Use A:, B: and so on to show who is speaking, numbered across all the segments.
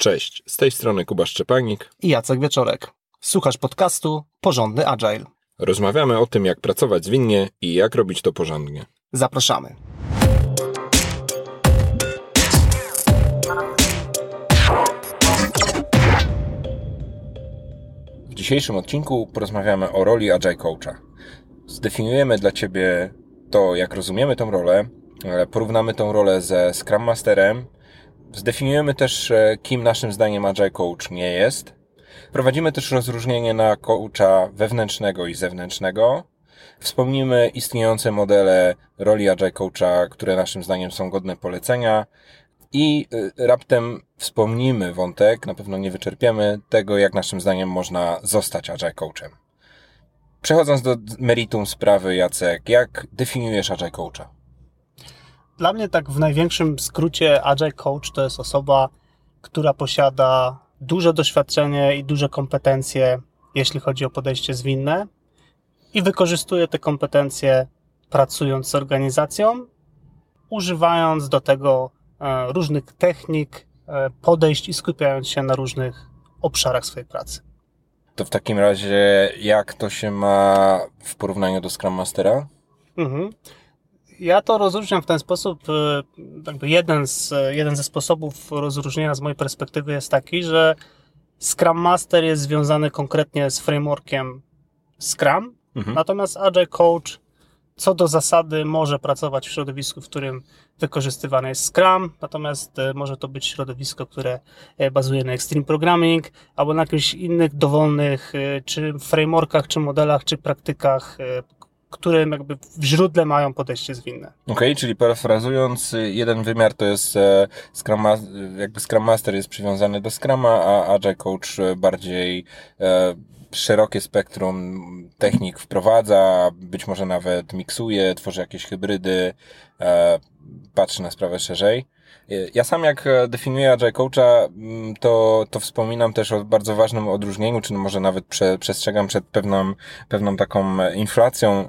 A: Cześć, z tej strony Kuba Szczepanik
B: i Jacek Wieczorek. Słuchasz podcastu Porządny Agile.
A: Rozmawiamy o tym, jak pracować zwinnie i jak robić to porządnie.
B: Zapraszamy.
A: W dzisiejszym odcinku porozmawiamy o roli Agile Coacha. Zdefiniujemy dla Ciebie to, jak rozumiemy tą rolę, porównamy tą rolę ze Scrum Masterem, Zdefiniujemy też, kim naszym zdaniem Agile Coach nie jest. Prowadzimy też rozróżnienie na coacha wewnętrznego i zewnętrznego. Wspomnimy istniejące modele roli Agile Coacha, które naszym zdaniem są godne polecenia. I e, raptem wspomnimy wątek, na pewno nie wyczerpiemy tego, jak naszym zdaniem można zostać Agile Coachem. Przechodząc do meritum sprawy, Jacek, jak definiujesz Agile Coacha?
B: Dla mnie tak w największym skrócie Agile Coach to jest osoba, która posiada duże doświadczenie i duże kompetencje, jeśli chodzi o podejście zwinne i wykorzystuje te kompetencje pracując z organizacją, używając do tego e, różnych technik, e, podejść i skupiając się na różnych obszarach swojej pracy.
A: To w takim razie, jak to się ma w porównaniu do Scrum Mastera? Mhm
B: ja to rozróżniam w ten sposób. E, jakby jeden, z, jeden ze sposobów rozróżnienia z mojej perspektywy jest taki, że Scrum Master jest związany konkretnie z frameworkiem Scrum, mhm. natomiast Agile Coach co do zasady może pracować w środowisku, w którym wykorzystywany jest Scrum, natomiast e, może to być środowisko, które e, bazuje na Extreme Programming albo na jakichś innych dowolnych czy frameworkach, czy modelach, czy praktykach które jakby w źródle mają podejście zwinne.
A: Okej, okay, czyli parafrazując, jeden wymiar to jest e, Scrum, jakby Scrum Master jest przywiązany do Scruma, a Agile Coach bardziej e, szerokie spektrum technik wprowadza, być może nawet miksuje, tworzy jakieś hybrydy, e, patrzy na sprawę szerzej. Ja sam jak definiuję Agile Coacha, mm, to, to wspominam też o bardzo ważnym odróżnieniu, czy może nawet prze, przestrzegam przed pewną, pewną taką inflacją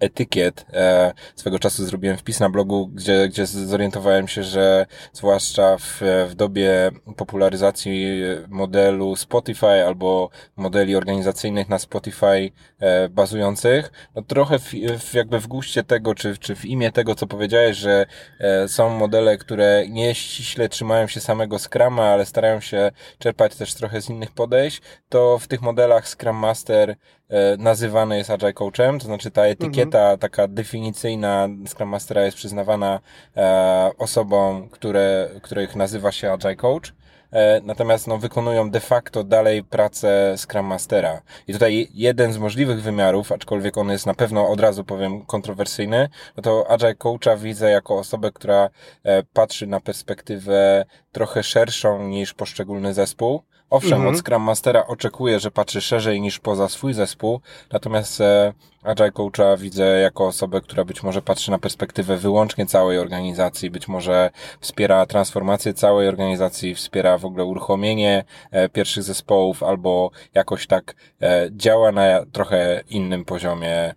A: etykiet. E, swego czasu zrobiłem wpis na blogu, gdzie, gdzie zorientowałem się, że zwłaszcza w, w dobie popularyzacji modelu Spotify albo modeli organizacyjnych na Spotify e, bazujących, no trochę w, w, jakby w guście tego, czy, czy w imię tego, co powiedziałeś, że e, są modele, które nie ściśle trzymają się samego Scrama, ale starają się czerpać też trochę z innych podejść, to w tych modelach Scrum Master E, nazywany jest Agile Coachem, to znaczy ta etykieta mhm. taka definicyjna Scrum Mastera jest przyznawana e, osobom, które, których nazywa się Agile Coach. E, natomiast no, wykonują de facto dalej pracę Scrum Mastera. I tutaj jeden z możliwych wymiarów, aczkolwiek on jest na pewno od razu powiem kontrowersyjny, no to Agile Coacha widzę jako osobę, która e, patrzy na perspektywę trochę szerszą niż poszczególny zespół Owszem, mhm. od Scrum Mastera oczekuję, że patrzy szerzej niż poza swój zespół, natomiast e, Agile Coacha widzę jako osobę, która być może patrzy na perspektywę wyłącznie całej organizacji, być może wspiera transformację całej organizacji, wspiera w ogóle uruchomienie e, pierwszych zespołów albo jakoś tak e, działa na trochę innym poziomie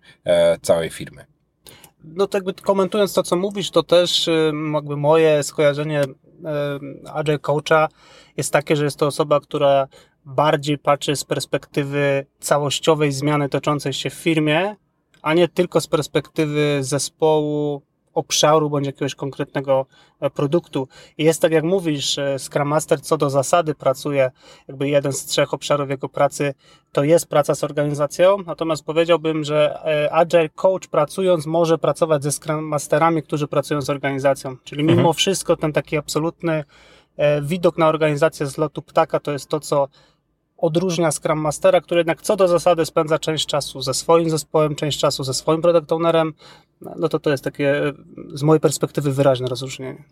A: całej firmy
B: no to jakby komentując to, co mówisz, to też y, jakby moje skojarzenie Agile Coacha jest takie, że jest to osoba, która bardziej patrzy z perspektywy całościowej zmiany toczącej się w firmie, a nie tylko z perspektywy zespołu, obszaru bądź jakiegoś konkretnego e, produktu. I jest tak jak mówisz, Scrum Master co do zasady pracuje, jakby jeden z trzech obszarów jego pracy to jest praca z organizacją, natomiast powiedziałbym, że e, Agile Coach pracując może pracować ze Scrum Masterami, którzy pracują z organizacją. Czyli mimo mhm. wszystko ten taki absolutny e, widok na organizację z lotu ptaka to jest to, co odróżnia Scrum Mastera, który jednak co do zasady spędza część czasu ze swoim zespołem, część czasu ze swoim product ownerem, no to to jest takie z mojej perspektywy wyraźne rozróżnienie.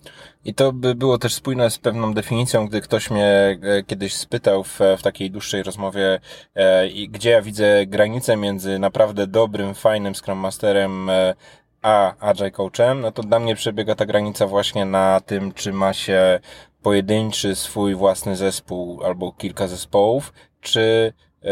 A: I to by było też spójne z pewną definicją, gdy ktoś mnie e, kiedyś spytał w, w takiej dłuższej rozmowie, e, gdzie ja widzę granicę między naprawdę dobrym, fajnym Scrum Masterem, e, a Agile Coachem, no to dla mnie przebiega ta granica właśnie na tym, czy ma się pojedynczy swój własny zespół albo kilka zespołów, czy e,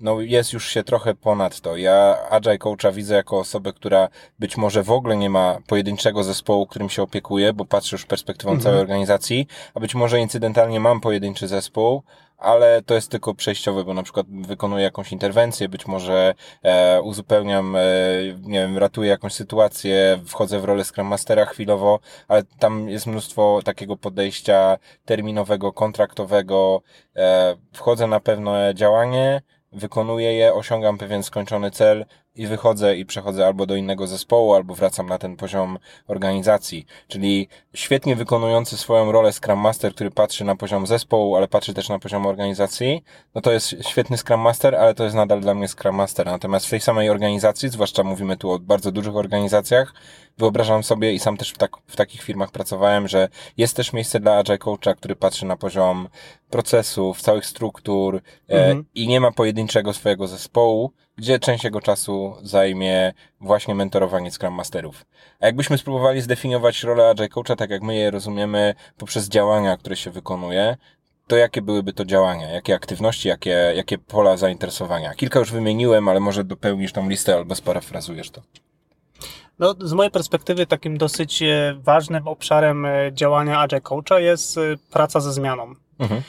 A: no jest już się trochę ponad to. Ja Agile Coacha widzę jako osobę, która być może w ogóle nie ma pojedynczego zespołu, którym się opiekuje, bo patrzę już perspektywą mhm. całej organizacji, a być może incydentalnie mam pojedynczy zespół, ale to jest tylko przejściowe, bo na przykład wykonuję jakąś interwencję, być może e, uzupełniam, e, nie wiem, ratuję jakąś sytuację, wchodzę w rolę Scrum Mastera chwilowo, ale tam jest mnóstwo takiego podejścia terminowego, kontraktowego, e, wchodzę na pewne działanie, wykonuję je, osiągam pewien skończony cel i wychodzę i przechodzę albo do innego zespołu, albo wracam na ten poziom organizacji. Czyli świetnie wykonujący swoją rolę Scrum Master, który patrzy na poziom zespołu, ale patrzy też na poziom organizacji, no to jest świetny Scrum Master, ale to jest nadal dla mnie Scrum Master. Natomiast w tej samej organizacji, zwłaszcza mówimy tu o bardzo dużych organizacjach, wyobrażam sobie i sam też w, tak, w takich firmach pracowałem, że jest też miejsce dla Agile Coacha, który patrzy na poziom procesów, całych struktur e, mhm. e, i nie ma pojedynczego swojego zespołu, gdzie część jego czasu zajmie właśnie mentorowanie Scrum Masterów. A jakbyśmy spróbowali zdefiniować rolę Agile Coacha, tak jak my je rozumiemy poprzez działania, które się wykonuje, to jakie byłyby to działania, jakie aktywności, jakie, jakie pola zainteresowania? Kilka już wymieniłem, ale może dopełnisz tą listę albo sparafrazujesz to.
B: No, z mojej perspektywy takim dosyć e, ważnym obszarem e, działania Agile Coacha jest e, praca ze zmianą. Mhm.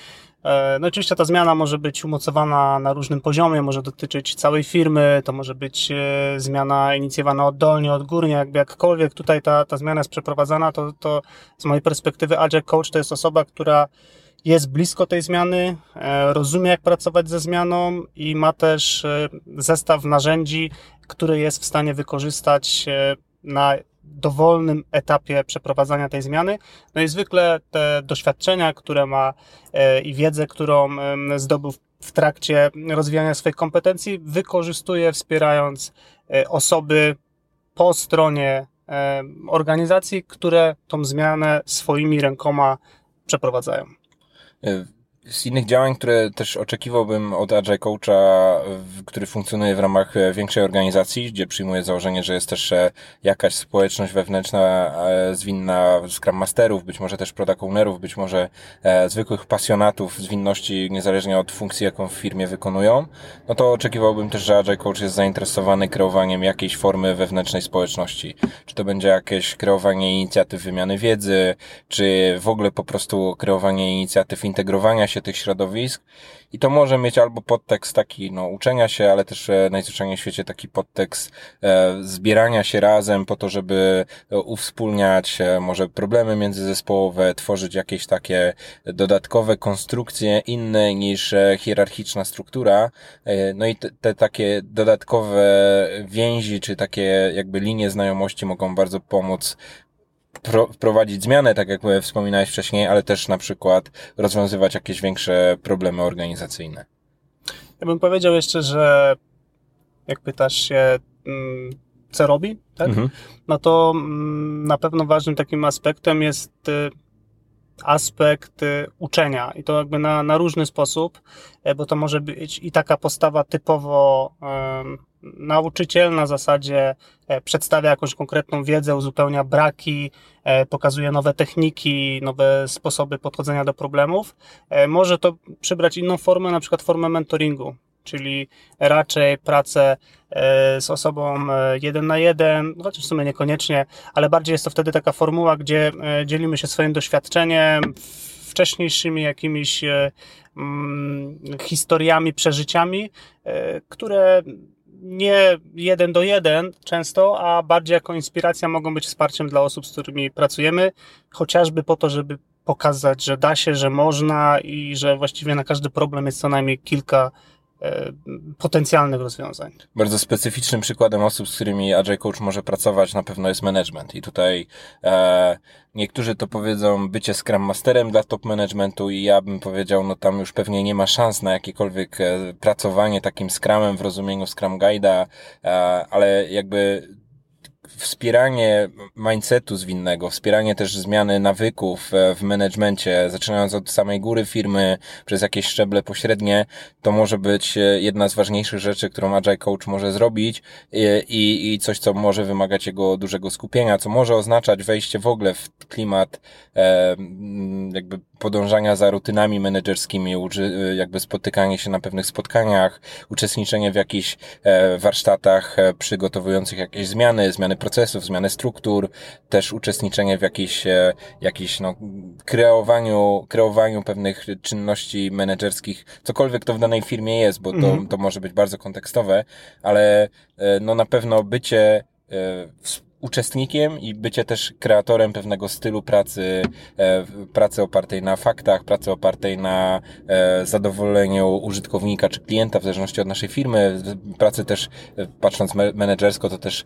B: No oczywiście ta zmiana może być umocowana na różnym poziomie, może dotyczyć całej firmy, to może być zmiana inicjowana oddolnie, odgórnie, jakby jakkolwiek tutaj ta, ta zmiana jest przeprowadzana, to, to z mojej perspektywy Agile Coach to jest osoba, która jest blisko tej zmiany, rozumie jak pracować ze zmianą i ma też zestaw narzędzi, który jest w stanie wykorzystać na dowolnym etapie przeprowadzania tej zmiany. No i zwykle te doświadczenia, które ma e, i wiedzę, którą zdobył w trakcie rozwijania swoich kompetencji, wykorzystuje wspierając e, osoby po stronie organizacji, które tą zmianę swoimi rękoma przeprowadzają.
A: E, z innych działań, które też oczekiwałbym od Agile Coacha, który funkcjonuje w ramach e, większej organizacji, gdzie przyjmuje założenie, że jest też e, jakaś społeczność wewnętrzna e, zwinna Scrum Masterów, być może też Product Ownerów, być może zwykłych pasjonatów zwinności, niezależnie od funkcji, jaką w firmie wykonują, no to oczekiwałbym też, że Agile Coach jest zainteresowany kreowaniem jakiejś formy wewnętrznej społeczności. Czy to będzie jakieś kreowanie inicjatyw wymiany wiedzy, czy w ogóle po prostu kreowanie inicjatyw integrowania tych środowisk i to może mieć albo podtekst taki, no, uczenia się, ale też e, najzwyczajniej w świecie taki podtekst e, zbierania się razem po to, żeby e, uwspólniać e, może problemy międzyzespołowe, tworzyć jakieś takie dodatkowe konstrukcje inne niż hierarchiczna struktura. E, no i te, te takie dodatkowe więzi, czy takie jakby linie znajomości mogą bardzo pomóc wprowadzić zmianę, tak jak wspominałeś wcześniej, ale też na przykład rozwiązywać jakieś większe problemy organizacyjne.
B: Ja bym powiedział jeszcze, że jak pytasz się, mm, co robi, tak? Mhm. No to mm, na pewno ważnym takim aspektem jest y, aspekt y, uczenia i to jakby na, na różny sposób, e, bo to może być i taka postawa typowo nauczyciel na zasadzie e, przedstawia jakąś konkretną wiedzę, uzupełnia braki, e, pokazuje nowe techniki, nowe sposoby podchodzenia do problemów. E, może to przybrać inną formę, na przykład formę mentoringu, czyli raczej pracę z osobą jeden na jeden, chociaż w sumie niekoniecznie, ale bardziej jest to wtedy taka formuła, gdzie dzielimy się swoim doświadczeniem, wcześniejszymi jakimiś mm, historiami, przeżyciami, które nie jeden do jeden często, a bardziej jako inspiracja mogą być wsparciem dla osób, z którymi pracujemy, chociażby po to, żeby pokazać, że da się, że można i że właściwie na każdy problem jest co najmniej kilka potencjalnych rozwiązań.
A: Bardzo specyficznym przykładem osób, z którymi Agile Coach może pracować na pewno jest management i tutaj e, niektórzy to powiedzą bycie Scrum Masterem dla top managementu i ja bym powiedział, no tam już pewnie nie ma szans na jakiekolwiek e, pracowanie takim Scrumem w rozumieniu Scrum Guide'a, e, ale jakby wspieranie mindsetu zwinnego, wspieranie też zmiany nawyków e, w menedżmencie, zaczynając od samej góry firmy, przez jakieś szczeble pośrednie, to może być e, jedna z ważniejszych rzeczy, którą Agile Coach może zrobić e, i, i coś, co może wymagać jego dużego skupienia, co może oznaczać wejście w ogóle w klimat jakby podążania za rutynami menedżerskimi, y, jakby spotykanie się na pewnych spotkaniach, uczestniczenie w jakichś e, warsztatach e, przygotowujących jakieś zmiany, zmiany procesów, zmiany struktur, też uczestniczenie w jakichś, e, jakichś no, kreowaniu, kreowaniu pewnych czynności menedżerskich, cokolwiek to w danej firmie jest, bo to, mhm. to może być bardzo kontekstowe, ale no na pewno bycie uczestnikiem i bycie też kreatorem pewnego stylu pracy, e, pracy opartej na faktach, pracy opartej na e, zadowoleniu użytkownika czy klienta, w zależności od naszej firmy, pracy też, e, patrząc menedżersko, to też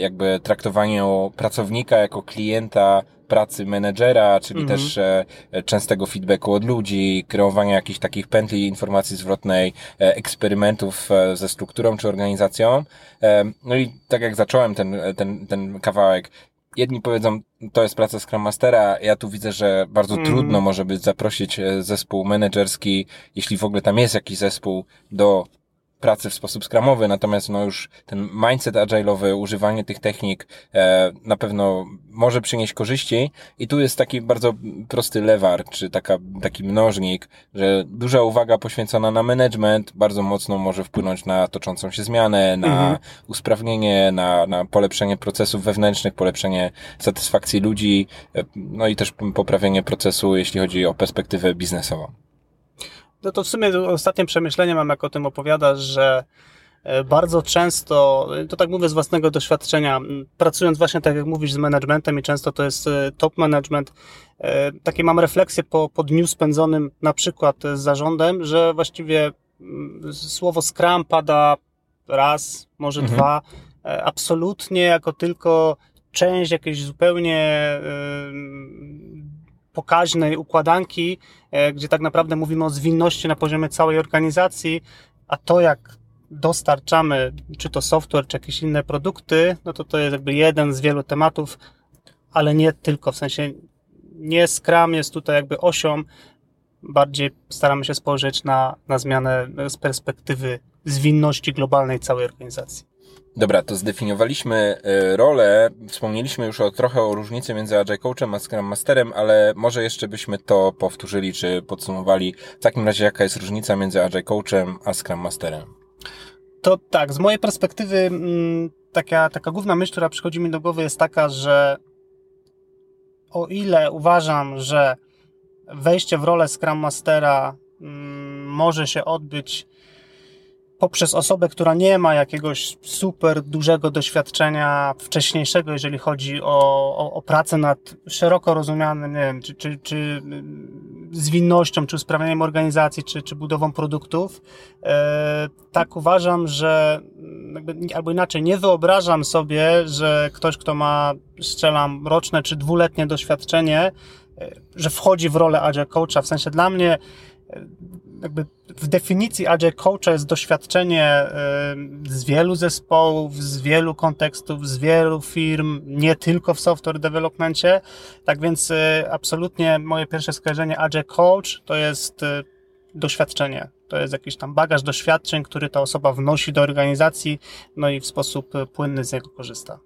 A: jakby traktowaniu pracownika jako klienta pracy menedżera, czyli mhm. też e, częstego feedbacku od ludzi, kreowania jakichś takich pętli informacji zwrotnej, e, eksperymentów e, ze strukturą czy organizacją. No i tak jak zacząłem ten, ten, ten kawałek, jedni powiedzą, to jest praca Scrum Mastera, ja tu widzę, że bardzo mm. trudno może być zaprosić zespół menedżerski, jeśli w ogóle tam jest jakiś zespół, do pracy w sposób skramowy, natomiast no już ten mindset agile'owy, używanie tych technik e, na pewno może przynieść korzyści i tu jest taki bardzo prosty lewar, czy taka, taki mnożnik, że duża uwaga poświęcona na management bardzo mocno może wpłynąć na toczącą się zmianę, na mhm. usprawnienie, na, na polepszenie procesów wewnętrznych, polepszenie satysfakcji ludzi, e, no i też poprawienie procesu, jeśli chodzi o perspektywę biznesową.
B: No to w sumie ostatnie przemyślenie mam, jak o tym opowiadasz, że e, bardzo często, to tak mówię z własnego doświadczenia, pracując właśnie tak jak mówisz z managementem i często to jest e, top management, e, takie mam refleksje po, po dniu spędzonym na przykład z zarządem, że właściwie słowo Scrum pada raz, może mhm. dwa, absolutnie jako tylko część jakiejś zupełnie pokaźnej układanki, e, gdzie tak naprawdę mówimy o zwinności na poziomie całej organizacji, a to jak dostarczamy, czy to software, czy jakieś inne produkty, no to to jest jakby jeden z wielu tematów, ale nie tylko, w sensie nie Scrum jest tutaj jakby osią, bardziej staramy się spojrzeć na, na zmianę z perspektywy zwinności globalnej całej organizacji.
A: Dobra, to zdefiniowaliśmy e, rolę, wspomnieliśmy już o, trochę o różnicy między Agile Coachem a Scrum Masterem, ale może jeszcze byśmy to powtórzyli czy podsumowali. W takim razie jaka jest różnica między Agile Coachem a Scrum Masterem?
B: To tak, z mojej perspektywy mm, taka, taka główna myśl, która przychodzi mi do głowy jest taka, że o ile uważam, że wejście w rolę Scrum Mastera mm, może się odbyć poprzez osobę, która nie ma jakiegoś super dużego doświadczenia wcześniejszego, jeżeli chodzi o, o, o pracę nad szeroko rozumianym, nie wiem, czy, czy, czy mm, zwinnością, czy usprawnieniem organizacji, czy, czy budową produktów, e, tak uważam, że jakby, albo inaczej, nie wyobrażam sobie, że ktoś, kto ma, strzelam, roczne czy dwuletnie doświadczenie, e, że wchodzi w rolę agile coacha. W sensie dla mnie jakby w definicji Agile Coacha jest doświadczenie y, z wielu zespołów, z wielu kontekstów, z wielu firm, nie tylko w software developmentie. Tak więc y, absolutnie moje pierwsze skojarzenie Agile Coach to jest y, doświadczenie. To jest jakiś tam bagaż doświadczeń, który ta osoba wnosi do organizacji, no i w sposób płynny z niego korzysta.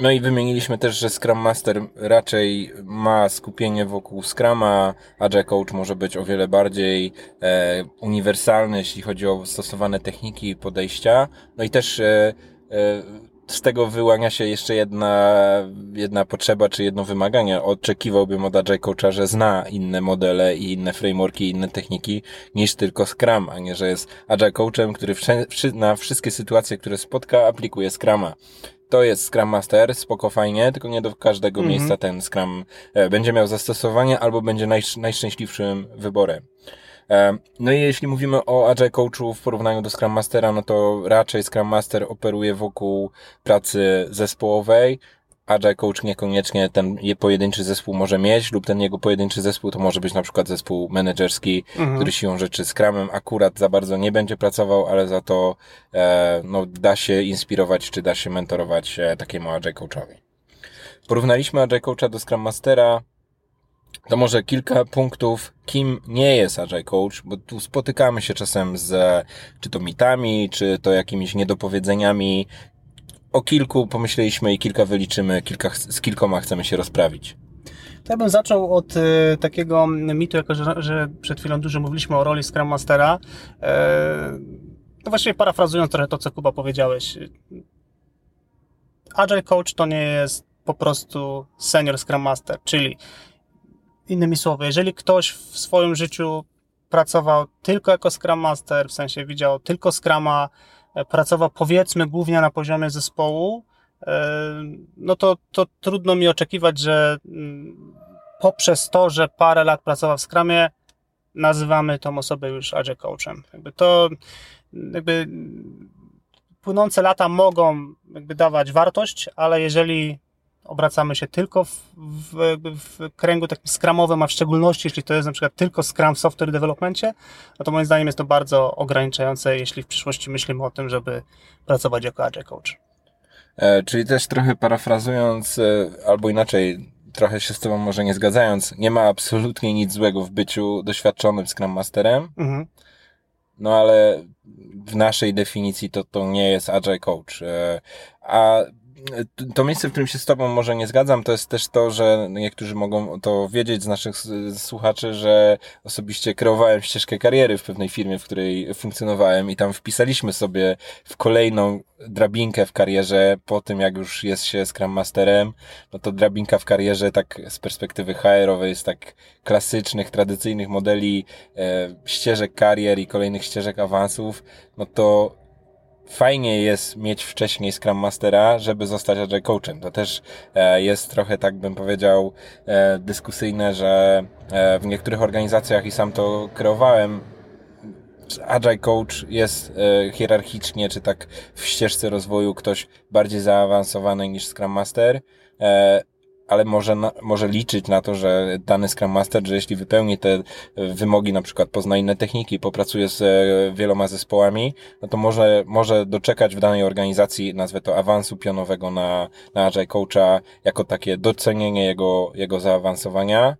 A: No i wymieniliśmy też, że Scrum Master raczej ma skupienie wokół Scruma, Agile Coach może być o wiele bardziej e, uniwersalny, jeśli chodzi o stosowane techniki i podejścia. No i też e, e, z tego wyłania się jeszcze jedna, jedna potrzeba, czy jedno wymaganie. Oczekiwałbym od Agile Coacha, że zna inne modele i inne frameworki, inne techniki, niż tylko Scrum, a nie, że jest Agile Coachem, który na wszystkie sytuacje, które spotka, aplikuje Scruma to jest Scrum Master, spoko fajnie, tylko nie do każdego -hmm. miejsca ten Scrum e, będzie miał zastosowanie albo będzie najszczęśliwszym wyborem. E, no i jeśli mówimy o Agile Coachu w porównaniu do Scrum Mastera, no to raczej Scrum Master operuje wokół pracy zespołowej, Agile Coach niekoniecznie ten pojedynczy zespół może mieć, lub ten jego pojedynczy zespół to może być na przykład zespół menedżerski, mhm. który siłą rzeczy z Scrumem akurat za bardzo nie będzie pracował, ale za to e, no, da się inspirować, czy da się mentorować e, takiemu Agile Coachowi. Porównaliśmy Agile Coacha do Scrum Mastera, to może kilka punktów, kim nie jest Agile Coach, bo tu spotykamy się czasem z czy to mitami, czy to jakimiś niedopowiedzeniami, o kilku pomyśleliśmy i kilka wyliczymy, kilka, z kilkoma chcemy się rozprawić.
B: To ja bym zaczął od e, takiego mitu, jako że, że przed chwilą dużo mówiliśmy o roli Scrum Mastera. E, no właściwie parafrazując trochę to, co Kuba powiedziałeś. Agile Coach to nie jest po prostu senior Scrum Master, czyli innymi słowy, jeżeli ktoś w swoim życiu pracował tylko jako Scrum Master, w sensie widział tylko Scrama, pracował powiedzmy głównie na poziomie zespołu, e, no to, to trudno mi oczekiwać, że mm, poprzez to, że parę lat pracował w Scrumie, nazywamy tą osobę już Agile Coachem. Jakby to jakby płynące lata mogą jakby dawać wartość, ale jeżeli obracamy się tylko w, w, w kręgu takim skramowym, a w szczególności jeśli to jest na przykład tylko Scrum w software developmentie, no to moim zdaniem jest to bardzo ograniczające, jeśli w przyszłości myślimy o tym, żeby pracować jako Agile Coach.
A: E, czyli też trochę parafrazując, e, albo inaczej, trochę się z Tobą może nie zgadzając, nie ma absolutnie nic złego w byciu doświadczonym Scrum Masterem, mhm. no ale w naszej definicji to, to nie jest Agile Coach. E, a to miejsce, w którym się z Tobą może nie zgadzam, to jest też to, że niektórzy mogą to wiedzieć z naszych słuchaczy, że osobiście kreowałem ścieżkę kariery w pewnej firmie, w której funkcjonowałem i tam wpisaliśmy sobie w kolejną drabinkę w karierze po tym, jak już jest się Scrum Masterem, no to drabinka w karierze tak z perspektywy HR-owej z tak klasycznych, tradycyjnych modeli e, ścieżek karier i kolejnych ścieżek awansów, no to fajnie jest mieć wcześniej Scrum Mastera, żeby zostać Agile Coachem. To też e, jest trochę, tak bym powiedział, e, dyskusyjne, że e, w niektórych organizacjach i sam to kreowałem, Agile Coach jest hierarchicznie, czy tak w ścieżce rozwoju ktoś bardziej zaawansowany niż Scrum Master ale może, na, może liczyć na to, że dany Scrum Master, że jeśli wypełni te e, wymogi, na przykład pozna inne techniki, popracuje z e, wieloma zespołami, no to może, może doczekać w danej organizacji, nazwę to awansu pionowego na, na Agile Coacha, jako takie docenienie jego, jego zaawansowania.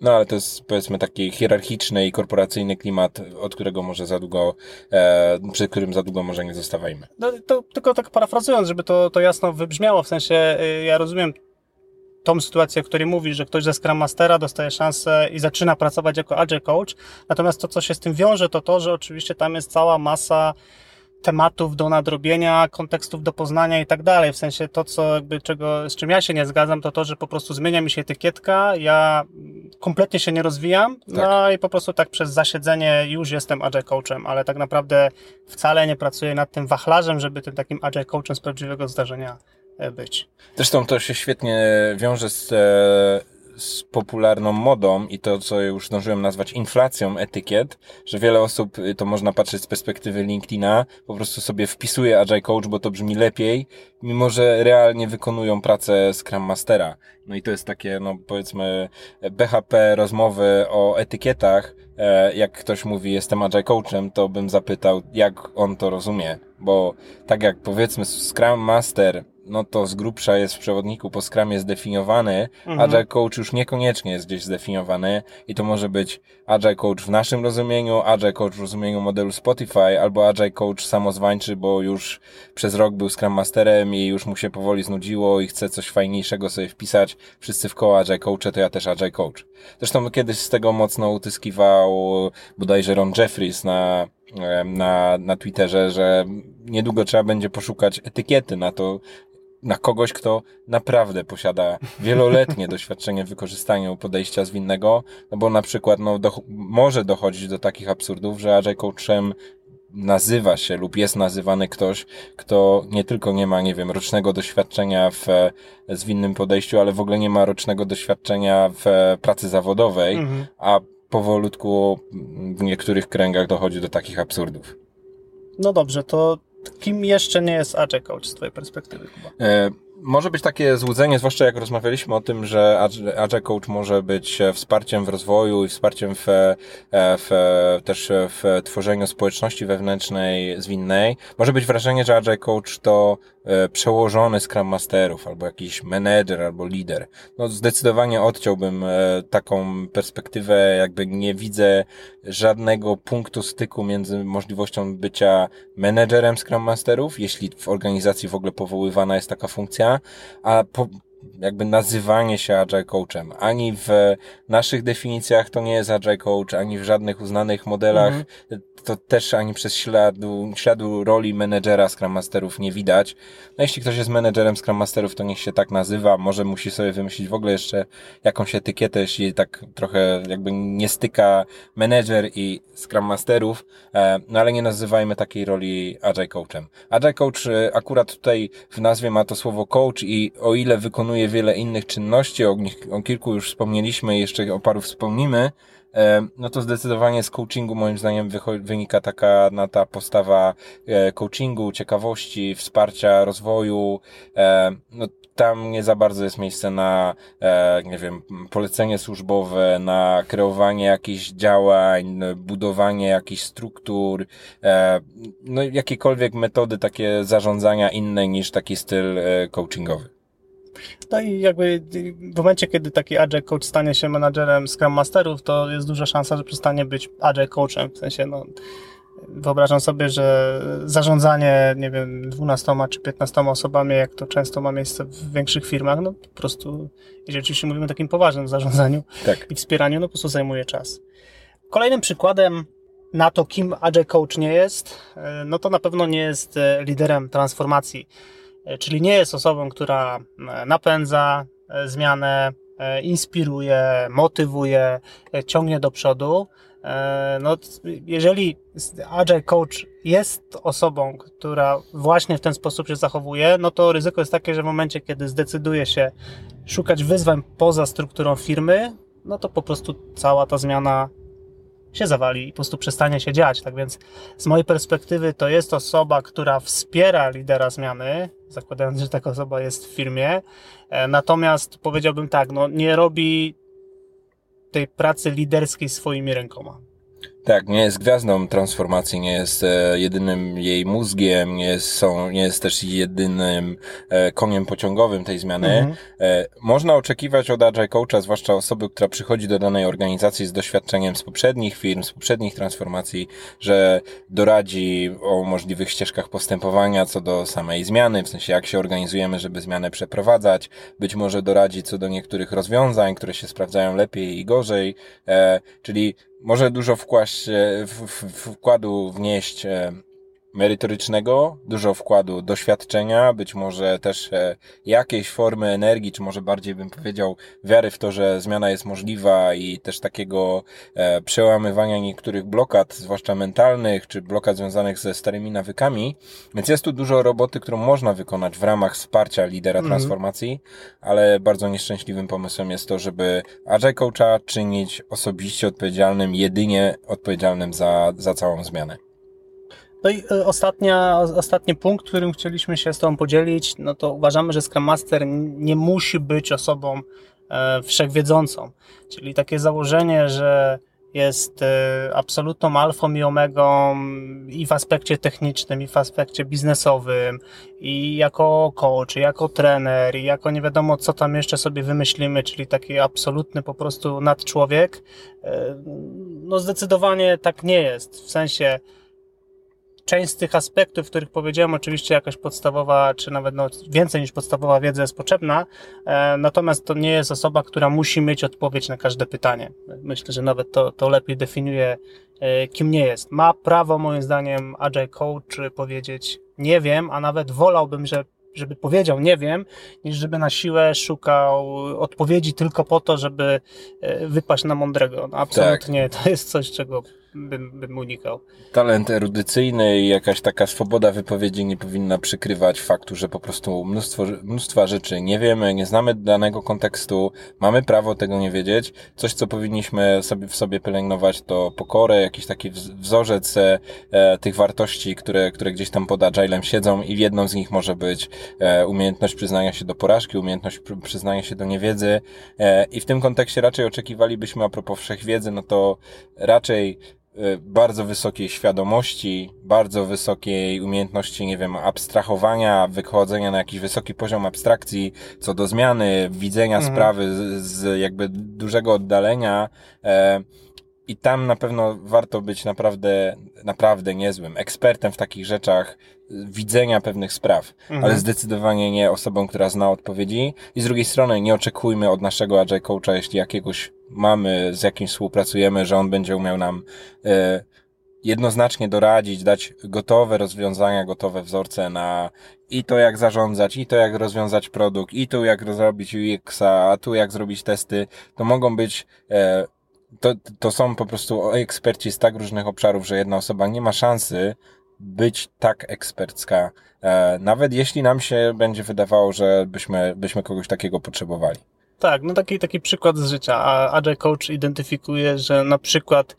A: No ale to jest powiedzmy taki hierarchiczny i korporacyjny klimat, od którego może za długo, e, przy którym za długo może nie zostawajmy.
B: No, to, tylko tak parafrazując, żeby to, to jasno wybrzmiało, w sensie y, ja rozumiem tą sytuację, w której mówisz, że ktoś ze Scrum Mastera dostaje szansę i zaczyna pracować jako Agile Coach. Natomiast to, co się z tym wiąże, to to, że oczywiście tam jest cała masa tematów do nadrobienia, kontekstów do poznania i tak dalej. W sensie to, co jakby czego, z czym ja się nie zgadzam, to to, że po prostu zmienia mi się etykietka, ja kompletnie się nie rozwijam, tak. no i po prostu tak przez zasiedzenie już jestem agile coachem, ale tak naprawdę wcale nie pracuję nad tym wachlarzem, żeby tym takim agile coachem z prawdziwego zdarzenia być.
A: Zresztą to się świetnie wiąże z, e, z popularną modą i to, co już zdążyłem nazwać inflacją etykiet, że wiele osób, y, to można patrzeć z perspektywy LinkedIna, po prostu sobie wpisuje Agile Coach, bo to brzmi lepiej, mimo że realnie wykonują pracę Scrum Mastera. No i to jest takie, no powiedzmy, BHP rozmowy o etykietach. E, jak ktoś mówi, jestem Agile Coachem, to bym zapytał, jak on to rozumie. Bo tak jak powiedzmy Scrum Master no to z grubsza jest w przewodniku po Scrumie zdefiniowany, mhm. Agile Coach już niekoniecznie jest gdzieś zdefiniowany i to może być Agile Coach w naszym rozumieniu, Agile Coach w rozumieniu modelu Spotify, albo Agile Coach samozwańczy, bo już przez rok był Scrum Masterem i już mu się powoli znudziło i chce coś fajniejszego sobie wpisać. Wszyscy w koło Agile Coache, to ja też Agile Coach. Zresztą kiedyś z tego mocno utyskiwał bodajże Ron Jeffries na na, na Twitterze, że niedługo trzeba będzie poszukać etykiety na to, na kogoś, kto naprawdę posiada wieloletnie doświadczenie w wykorzystaniu podejścia zwinnego, no bo na przykład no, do, może dochodzić do takich absurdów, że Agile Coachem nazywa się lub jest nazywany ktoś, kto nie tylko nie ma, nie wiem, rocznego doświadczenia w zwinnym podejściu, ale w ogóle nie ma rocznego doświadczenia w pracy zawodowej, mhm. a powolutku w niektórych kręgach dochodzi do takich absurdów.
B: No dobrze, to kim jeszcze nie jest Agile Coach z Twojej perspektywy, Kuba?
A: E, może być takie złudzenie, zwłaszcza jak rozmawialiśmy o tym, że Agile Coach może być e, wsparciem w rozwoju i wsparciem w, e, w, też w tworzeniu społeczności wewnętrznej zwinnej. Może być wrażenie, że Agile Coach to E, przełożony Scrum Masterów, albo jakiś menedżer, albo lider. No zdecydowanie odciąłbym taką perspektywę, jakby nie widzę żadnego punktu styku między możliwością bycia menedżerem Scrum Masterów, jeśli w organizacji w ogóle powoływana jest taka funkcja, a po, jakby nazywanie się Agile Coachem. Ani w naszych definicjach to nie jest Agile Coach, ani w żadnych uznanych modelach mhm to też ani przez śladu, śladu roli menedżera Scrum Masterów nie widać. No jeśli ktoś jest menedżerem Scrum Masterów, to niech się tak nazywa. Może musi sobie wymyślić w ogóle jeszcze jakąś etykietę, jeśli tak trochę jakby nie styka menedżer i Scrum Masterów, e, no ale nie nazywajmy takiej roli Agile Coachem. Agile Coach e, akurat tutaj w nazwie ma to słowo coach i o ile wykonuje wiele innych czynności, o, nich, o kilku już wspomnieliśmy, jeszcze o paru wspomnimy, E, no to zdecydowanie z coachingu moim zdaniem wynika taka na ta postawa e, coachingu, ciekawości, wsparcia, rozwoju. E, no tam nie za bardzo jest miejsce na, nie wiem, polecenie służbowe, na kreowanie jakichś działań, budowanie jakichś struktur, no jakiekolwiek metody takie zarządzania inne niż taki styl coachingowy.
B: No i jakby w momencie, kiedy taki Agile Coach stanie się menadżerem Scrum Masterów, to jest duża szansa, że przestanie być Agile Coachem. W sensie, no, wyobrażam sobie, że zarządzanie, nie wiem, 12 czy 15 osobami, jak to często ma miejsce w większych firmach, no po prostu, jeżeli oczywiście mówimy o takim poważnym zarządzaniu tak. i wspieraniu, no po prostu zajmuje czas. Kolejnym przykładem na to, kim Agile Coach nie jest, no to na pewno nie jest liderem transformacji E, czyli nie jest osobą, która e, napędza e, zmianę, inspiruje, motywuje, ciągnie do przodu. No, jeżeli Agile Coach jest osobą, która właśnie w ten sposób się zachowuje, no to ryzyko jest takie, że w momencie, kiedy zdecyduje się szukać wyzwań poza strukturą firmy, no to po prostu cała ta zmiana się zawali i po prostu przestanie się dziać. Tak więc z mojej perspektywy to jest osoba, która wspiera lidera zmiany, zakładając, że taka osoba jest w firmie. E, natomiast powiedziałbym tak, no nie robi tej pracy liderskiej swoimi rękoma.
A: Tak, nie jest gwiazdą transformacji, nie jest e, jedynym jej mózgiem, nie jest, są, nie jest też jedynym e, koniem pociągowym tej zmiany. Mhm. E, można oczekiwać od Agile Coacha, zwłaszcza osoby, która przychodzi do danej organizacji z doświadczeniem z poprzednich firm, z poprzednich transformacji, że doradzi o możliwych ścieżkach postępowania co do samej zmiany, w sensie jak się organizujemy, żeby zmianę przeprowadzać. Być może doradzi co do niektórych rozwiązań, które się sprawdzają lepiej i gorzej, czyli może dużo wkłaść, e, w, w, wkładu wnieść e, merytorycznego, dużo wkładu doświadczenia, być może też e, jakiejś formy energii, czy może bardziej bym powiedział wiary w to, że zmiana jest możliwa i też takiego przełamywania niektórych blokad, zwłaszcza mentalnych, czy blokad związanych ze starymi nawykami. Więc jest tu dużo roboty, którą można wykonać w ramach wsparcia lidera mm. transformacji, ale bardzo nieszczęśliwym pomysłem jest to, żeby Agile Coacha czynić osobiście odpowiedzialnym, jedynie odpowiedzialnym za, za całą zmianę.
B: No i e, ostatnia, ostatni punkt, którym chcieliśmy się z Tobą podzielić, no to uważamy, że Scrum Master nie musi być osobą e, wszechwiedzącą. Czyli takie założenie, że jest e, absolutną alfą i omegą i w aspekcie technicznym, i w aspekcie biznesowym, i jako coach, i jako trener, i jako nie wiadomo co tam jeszcze sobie wymyślimy, czyli taki absolutny po prostu nadczłowiek. No zdecydowanie tak nie jest. W sensie część z tych aspektów, o których powiedziałem, oczywiście jakaś podstawowa, czy nawet no, więcej niż podstawowa wiedza jest potrzebna, e, natomiast to nie jest osoba, która musi mieć odpowiedź na każde pytanie. Myślę, że nawet to, to lepiej definiuje, e, kim nie jest. Ma prawo, moim zdaniem, Agile Coach powiedzieć nie wiem, a nawet wolałbym, że żeby powiedział nie wiem, niż żeby na siłę szukał odpowiedzi tylko po to, żeby e, wypaść na mądrego. No, absolutnie tak. to jest coś, czego bym, bym unikał.
A: Talent erudycyjny i jakaś taka swoboda wypowiedzi nie powinna przykrywać faktu, że po prostu mnóstwo, mnóstwa rzeczy nie wiemy, nie znamy danego kontekstu, mamy prawo tego nie wiedzieć. Coś, co powinniśmy sobie w sobie pielęgnować, to pokorę, jakiś taki wzorzec e, tych wartości, które, które gdzieś tam pod agilem siedzą i jedną z nich może być e, umiejętność przyznania się do porażki, umiejętność przyznania się do niewiedzy e, i w tym kontekście raczej oczekiwalibyśmy a propos wszechwiedzy, no to raczej bardzo wysokiej świadomości, bardzo wysokiej umiejętności, nie wiem, abstrahowania, wychodzenia na jakiś wysoki poziom abstrakcji co do zmiany, widzenia mhm. sprawy z, z, jakby dużego oddalenia. E, i tam na pewno warto być naprawdę, naprawdę niezłym ekspertem w takich rzeczach, widzenia pewnych spraw, mhm. ale zdecydowanie nie osobą, która zna odpowiedzi. I z drugiej strony nie oczekujmy od naszego agile coacha, jeśli jakiegoś mamy, z jakimś współpracujemy, że on będzie umiał nam e, jednoznacznie doradzić, dać gotowe rozwiązania, gotowe wzorce na i to jak zarządzać, i to jak rozwiązać produkt, i tu jak zrobić UX-a, a tu jak zrobić testy, to mogą być e, to, to są po prostu eksperci z tak różnych obszarów, że jedna osoba nie ma szansy być tak ekspercka, e, nawet jeśli nam się będzie wydawało, że byśmy, byśmy kogoś takiego potrzebowali.
B: Tak, no taki, taki przykład z życia. A Agile Coach identyfikuje, że na przykład,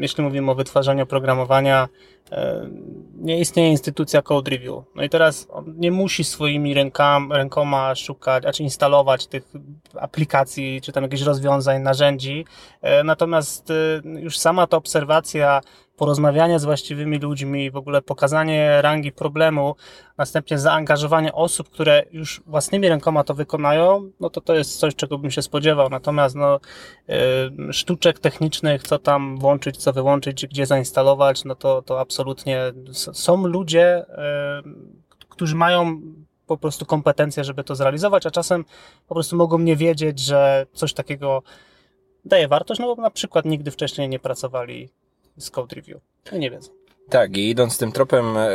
B: jeśli mówimy o wytwarzaniu oprogramowania, e, nie istnieje instytucja Code Review. No i teraz on nie musi swoimi rękam, rękoma szukać, a czy instalować tych aplikacji, czy tam jakichś rozwiązań, narzędzi. E, natomiast e, już sama ta obserwacja porozmawianie z właściwymi ludźmi, w ogóle pokazanie rangi problemu, następnie zaangażowanie osób, które już własnymi rękoma to wykonają, no to to jest coś, czego bym się spodziewał. Natomiast no, y, sztuczek technicznych, co tam włączyć, co wyłączyć, gdzie zainstalować, no to, to absolutnie są ludzie, y, którzy mają po prostu kompetencje, żeby to zrealizować, a czasem po prostu mogą nie wiedzieć, że coś takiego daje wartość, no bo na przykład nigdy wcześniej nie pracowali z code review. Nie wiedzą.
A: Tak, i idąc tym tropem, e,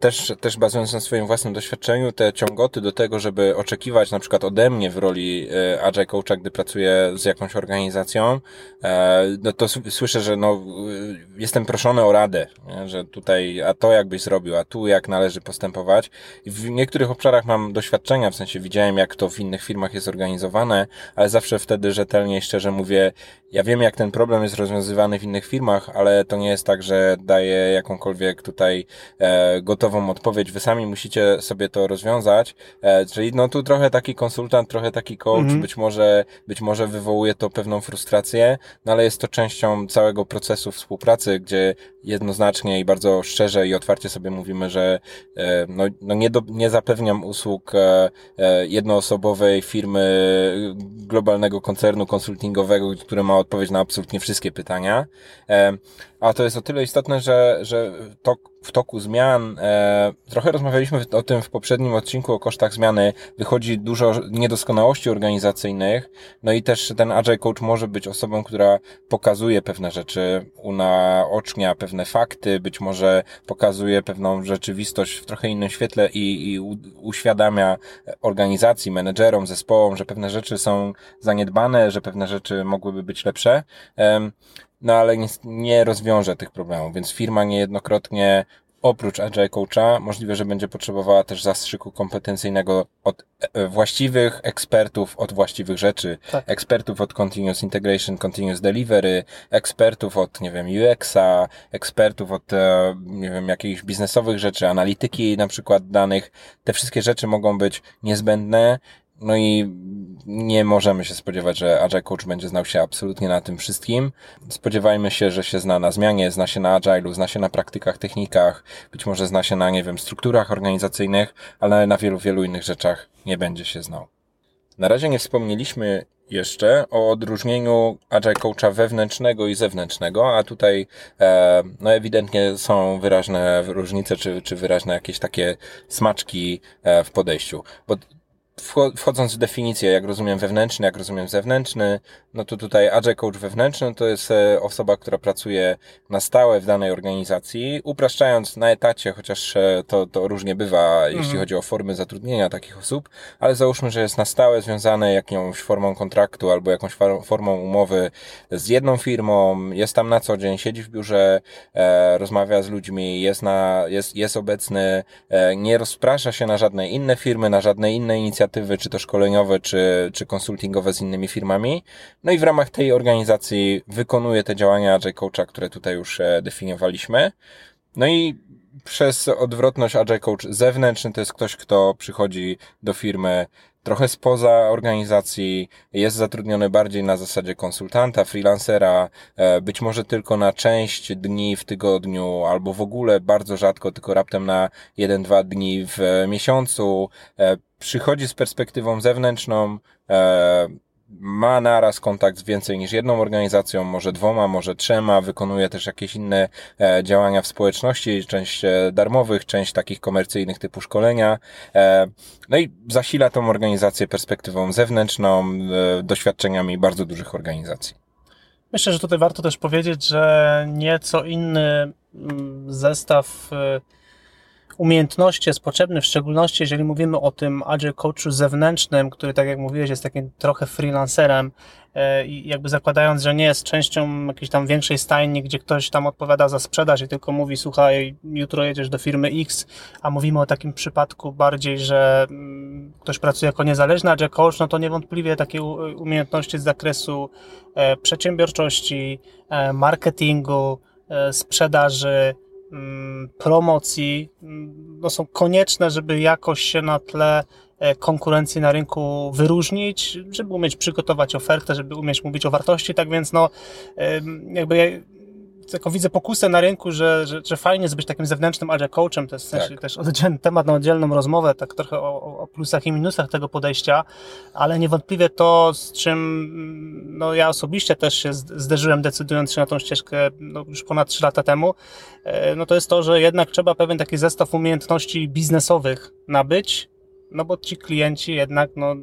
A: też, też bazując na swoim własnym doświadczeniu, te ciągoty do tego, żeby oczekiwać na przykład ode mnie w roli e, Agile Coacha, gdy pracuję z jakąś organizacją, e, no to słyszę, że no, jestem proszony o radę, że tutaj, a to jakbyś zrobił, a tu jak należy postępować. W niektórych obszarach mam doświadczenia, w sensie widziałem, jak to w innych firmach jest organizowane, ale zawsze wtedy rzetelnie i szczerze mówię, ja wiem, jak ten problem jest rozwiązywany w innych firmach, ale to nie jest tak, że daję jakąkolwiek tutaj e, gotową odpowiedź. Wy sami musicie sobie to rozwiązać. E, czyli no tu trochę taki konsultant, trochę taki coach, mhm. być może, być może wywołuje to pewną frustrację, no ale jest to częścią całego procesu współpracy, gdzie jednoznacznie i bardzo szczerze i otwarcie sobie mówimy, że e, no, no nie, do, nie zapewniam usług jednoosobowej firmy globalnego koncernu konsultingowego, który ma odpowiedź na absolutnie wszystkie pytania. A to jest o tyle istotne, że, że to, w toku zmian, e, trochę rozmawialiśmy o tym w poprzednim odcinku o kosztach zmiany, wychodzi dużo niedoskonałości organizacyjnych, no i też ten Agile Coach może być osobą, która pokazuje pewne rzeczy, unaocznia pewne fakty, być może pokazuje pewną rzeczywistość w trochę innym świetle i, i uświadamia organizacji, menedżerom, zespołom, że pewne rzeczy są zaniedbane, że pewne rzeczy mogłyby być lepsze. E, no ale nie, nie rozwiąże tych problemów, więc firma niejednokrotnie oprócz Agile Coacha możliwe, że będzie potrzebowała też zastrzyku kompetencyjnego od e, właściwych ekspertów od właściwych rzeczy. Tak. Ekspertów od Continuous Integration, Continuous Delivery, ekspertów od, nie wiem, UX-a, ekspertów od, e, nie wiem, jakichś biznesowych rzeczy, analityki na przykład danych. Te wszystkie rzeczy mogą być niezbędne no i nie możemy się spodziewać, że Agile Coach będzie znał się absolutnie na tym wszystkim. Spodziewajmy się, że się zna na zmianie, zna się na Agile'u, zna się na praktykach, technikach, być może zna się na, nie wiem, strukturach organizacyjnych, ale na wielu, wielu innych rzeczach nie będzie się znał. Na razie nie wspomnieliśmy jeszcze o odróżnieniu Agile Coacha wewnętrznego i zewnętrznego, a tutaj e, no ewidentnie są wyraźne różnice, czy, czy wyraźne jakieś takie smaczki e, w podejściu. Bo wchodząc w definicję, jak rozumiem wewnętrzny, jak rozumiem zewnętrzny, no to tutaj Agile Coach wewnętrzny to jest e, osoba, która pracuje na stałe w danej organizacji, upraszczając na etacie, chociaż e, to, to różnie bywa, mhm. jeśli chodzi o formy zatrudnienia takich osób, ale załóżmy, że jest na stałe związane jakąś formą kontraktu albo jakąś formą umowy z jedną firmą, jest tam na co dzień, siedzi w biurze, e, rozmawia z ludźmi, jest na, jest, jest obecny, e, nie rozprasza się na żadne inne firmy, na żadne inne inicjatywy, czy to szkoleniowe, czy, czy konsultingowe z innymi firmami, no i w ramach tej organizacji wykonuje te działania Agile Coacha, które tutaj już e, definiowaliśmy. No i przez odwrotność Agile Coach zewnętrzny to jest ktoś, kto przychodzi do firmy trochę spoza organizacji, jest zatrudniony bardziej na zasadzie konsultanta, freelancera, e, być może tylko na część dni w tygodniu, albo w ogóle bardzo rzadko, tylko raptem na jeden, dwa dni w miesiącu. E, przychodzi z perspektywą zewnętrzną, ma naraz kontakt z więcej niż jedną organizacją, może dwoma, może trzema, wykonuje też jakieś inne e, działania w społeczności, część e, darmowych, część takich komercyjnych typu szkolenia. E, no i zasila tą organizację perspektywą zewnętrzną, e, doświadczeniami bardzo dużych organizacji.
B: Myślę, że tutaj warto też powiedzieć, że nieco inny mm, zestaw e, umiejętności jest potrzebny, w szczególności jeżeli mówimy o tym agile coachu zewnętrznym, który, tak jak mówiłeś, jest takim trochę freelancerem e, i jakby zakładając, że nie jest częścią jakiejś tam większej stajni, gdzie ktoś tam odpowiada za sprzedaż i tylko mówi, słuchaj, jutro jedziesz do firmy X, a mówimy o takim przypadku bardziej, że mm, ktoś pracuje jako niezależny agile coach, no to niewątpliwie takie umiejętności z zakresu e, przedsiębiorczości, e, marketingu, sprzedaży, promocji mm, no są konieczne, żeby jakoś się na tle e, konkurencji na rynku wyróżnić, żeby umieć przygotować ofertę, żeby umieć mówić o wartości, tak więc no jakby tylko widzę pokusę na rynku, że, że, że fajnie jest być takim zewnętrznym agile coachem, to jest tak. też oddzielny temat na oddzielną rozmowę, tak trochę o, o, plusach i minusach tego podejścia, ale niewątpliwie to, z czym no, ja osobiście też się zderzyłem, decydując się na tą ścieżkę no, już ponad 3 lata temu, e, no to jest to, że jednak trzeba pewien taki zestaw umiejętności biznesowych nabyć, no bo ci klienci jednak no,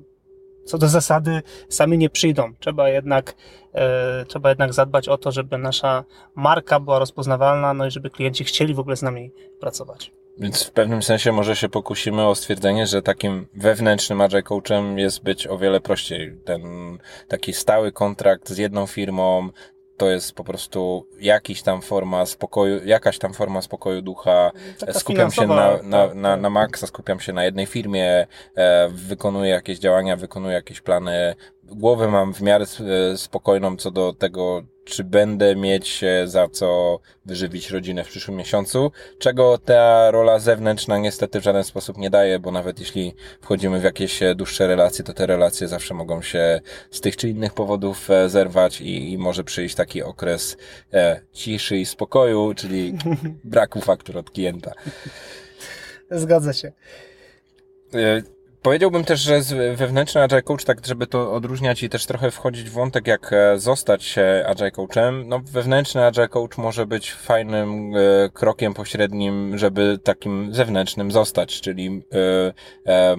B: co do zasady sami nie przyjdą. Trzeba jednak, e, trzeba jednak zadbać o to, żeby nasza marka była rozpoznawalna, no i żeby klienci chcieli w ogóle z nami pracować.
A: Więc w pewnym sensie może się pokusimy o stwierdzenie, że takim wewnętrznym agile coachem jest być o wiele prościej. Ten taki stały kontrakt z jedną firmą, to jest po prostu jakiś tam forma spokoju, jakaś tam forma spokoju ducha. Taka skupiam się na, na, tak, na, tak. na maksa, skupiam się na jednej firmie, e, wykonuję jakieś działania, wykonuję jakieś plany. Głowę mam w miarę e, spokojną co do tego, czy będę mieć za co wyżywić rodzinę w przyszłym miesiącu, czego ta rola zewnętrzna niestety w żaden sposób nie daje, bo nawet jeśli wchodzimy w jakieś dłuższe relacje, to te relacje zawsze mogą się z tych czy innych powodów e, zerwać i, i może przyjść taki okres e, ciszy i spokoju, czyli braku faktur od klienta.
B: Zgadza się.
A: E, Powiedziałbym też, że wewnętrzny Agile Coach, tak żeby to odróżniać i też trochę wchodzić w wątek, jak e, zostać Agile Coachem, no wewnętrzny Agile Coach może być fajnym e, krokiem pośrednim, żeby takim zewnętrznym zostać, czyli e,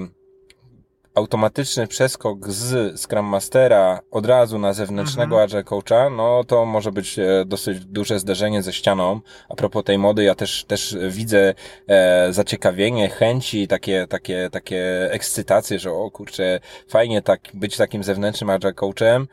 A: automatyczny przeskok z Scrum Mastera od razu na zewnętrznego mhm. Agile Coacha, no to może być e, dosyć duże zderzenie ze ścianą. A propos tej mody, ja też, też widzę e, zaciekawienie, chęci, takie, takie, takie ekscytacje, że o kurczę, fajnie tak, być takim zewnętrznym Agile Coachem,